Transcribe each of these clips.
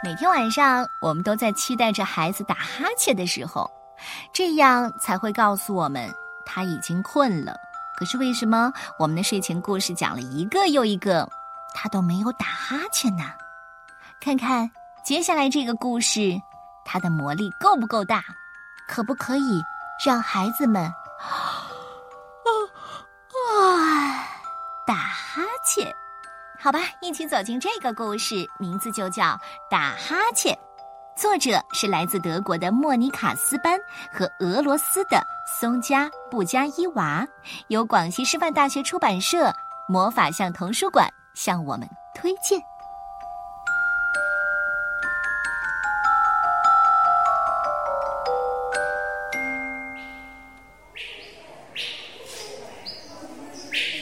每天晚上，我们都在期待着孩子打哈欠的时候，这样才会告诉我们他已经困了。可是为什么我们的睡前故事讲了一个又一个，他都没有打哈欠呢？看看接下来这个故事，它的魔力够不够大？可不可以让孩子们好吧，一起走进这个故事，名字就叫《打哈欠》，作者是来自德国的莫妮卡斯班和俄罗斯的松加布加伊娃，由广西师范大学出版社魔法象童书馆向我们推荐。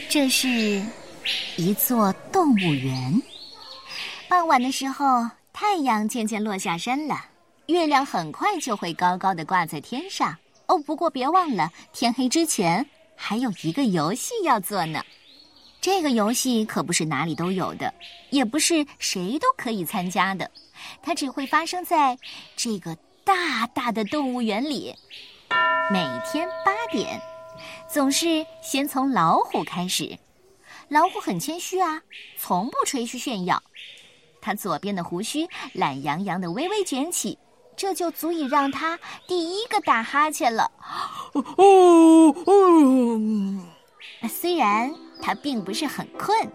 这是。一座动物园。傍晚的时候，太阳渐渐落下山了，月亮很快就会高高的挂在天上。哦，不过别忘了，天黑之前还有一个游戏要做呢。这个游戏可不是哪里都有的，也不是谁都可以参加的，它只会发生在这个大大的动物园里。每天八点，总是先从老虎开始。老虎很谦虚啊，从不吹嘘炫耀。它左边的胡须懒洋洋的微微卷起，这就足以让它第一个打哈欠了。哦哦，虽然它并不是很困。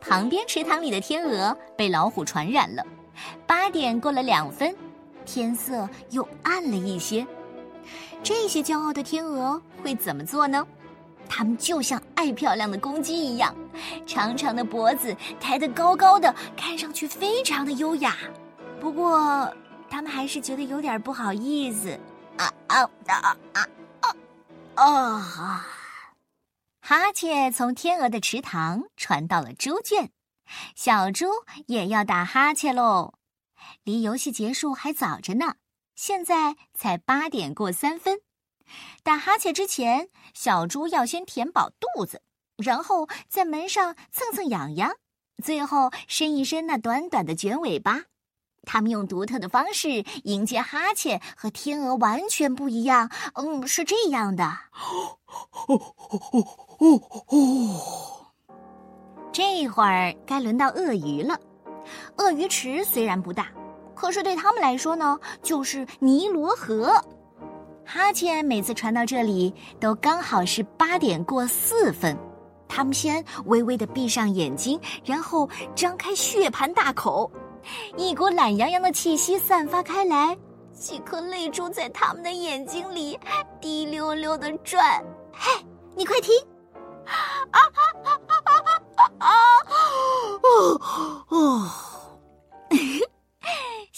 旁边池塘里的天鹅被老虎传染了。八点过了两分，天色又暗了一些。这些骄傲的天鹅会怎么做呢？它们就像爱漂亮的公鸡一样，长长的脖子抬得高高的，看上去非常的优雅。不过，它们还是觉得有点不好意思。啊啊啊啊啊！啊！哈欠从天鹅的池塘传到了猪圈，小猪也要打哈欠喽。离游戏结束还早着呢。现在才八点过三分，打哈欠之前，小猪要先填饱肚子，然后在门上蹭蹭痒痒，最后伸一伸那短短的卷尾巴。它们用独特的方式迎接哈欠，和天鹅完全不一样。嗯，是这样的。这会儿该轮到鳄鱼了。鳄鱼池虽然不大。可是对他们来说呢，就是尼罗河。哈欠每次传到这里，都刚好是八点过四分。他们先微微的闭上眼睛，然后张开血盆大口，一股懒洋洋的气息散发开来，几颗泪珠在他们的眼睛里滴溜溜的转。嘿，你快听！啊啊啊啊啊啊！哦哦。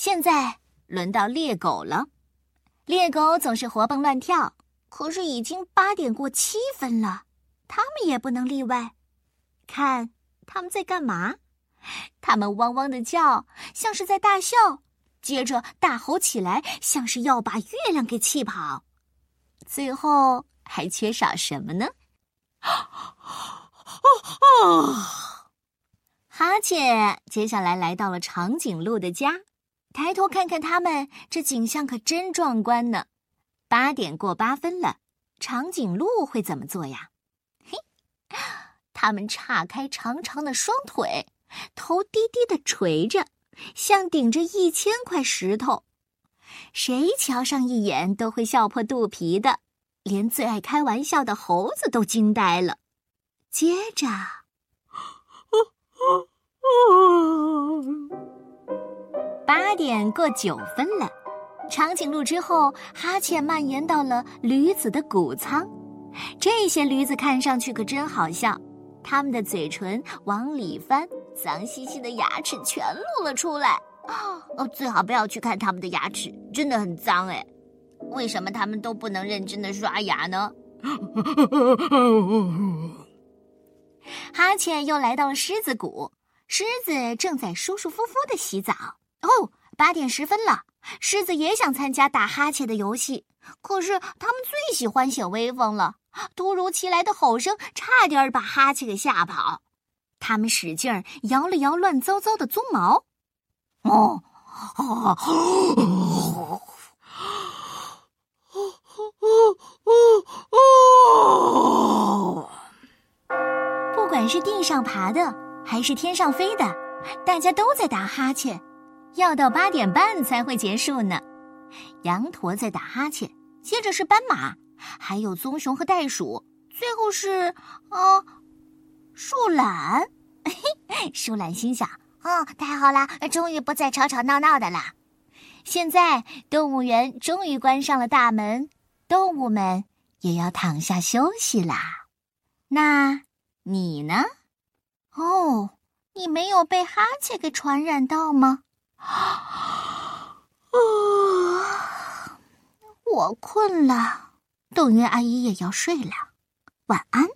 现在轮到猎狗了，猎狗总是活蹦乱跳，可是已经八点过七分了，它们也不能例外。看他们在干嘛？他们汪汪的叫，像是在大笑，接着大吼起来，像是要把月亮给气跑。最后还缺少什么呢？哈欠接下来来到了长颈鹿的家。抬头看看他们，这景象可真壮观呢。八点过八分了，长颈鹿会怎么做呀？嘿，他们岔开长长的双腿，头低低的垂着，像顶着一千块石头。谁瞧上一眼都会笑破肚皮的，连最爱开玩笑的猴子都惊呆了。接着。八点过九分了，长颈鹿之后，哈欠蔓延到了驴子的谷仓。这些驴子看上去可真好笑，它们的嘴唇往里翻，脏兮兮的牙齿全露了出来。哦，最好不要去看它们的牙齿，真的很脏哎。为什么它们都不能认真的刷牙呢？哈欠又来到了狮子谷，狮子正在舒舒服服的洗澡。哦，八点十分了，狮子也想参加打哈欠的游戏，可是他们最喜欢显威风了。突如其来的吼声差点把哈欠给吓跑。他们使劲儿摇了摇乱糟糟的鬃毛。哦，不管是地上爬的还是天上飞的，大家都在打哈欠，要到八点半才会结束呢。羊驼在打哈欠，接着是斑马，还有棕熊和袋鼠，最后是啊，树懒。树懒心想：“哦，太好了，终于不再吵吵闹闹的啦。现在动物园终于关上了大门，动物们也要躺下休息啦。那你呢？哦，你没有被哈欠给传染到吗？”啊我困了，董云阿姨也要睡了，晚安。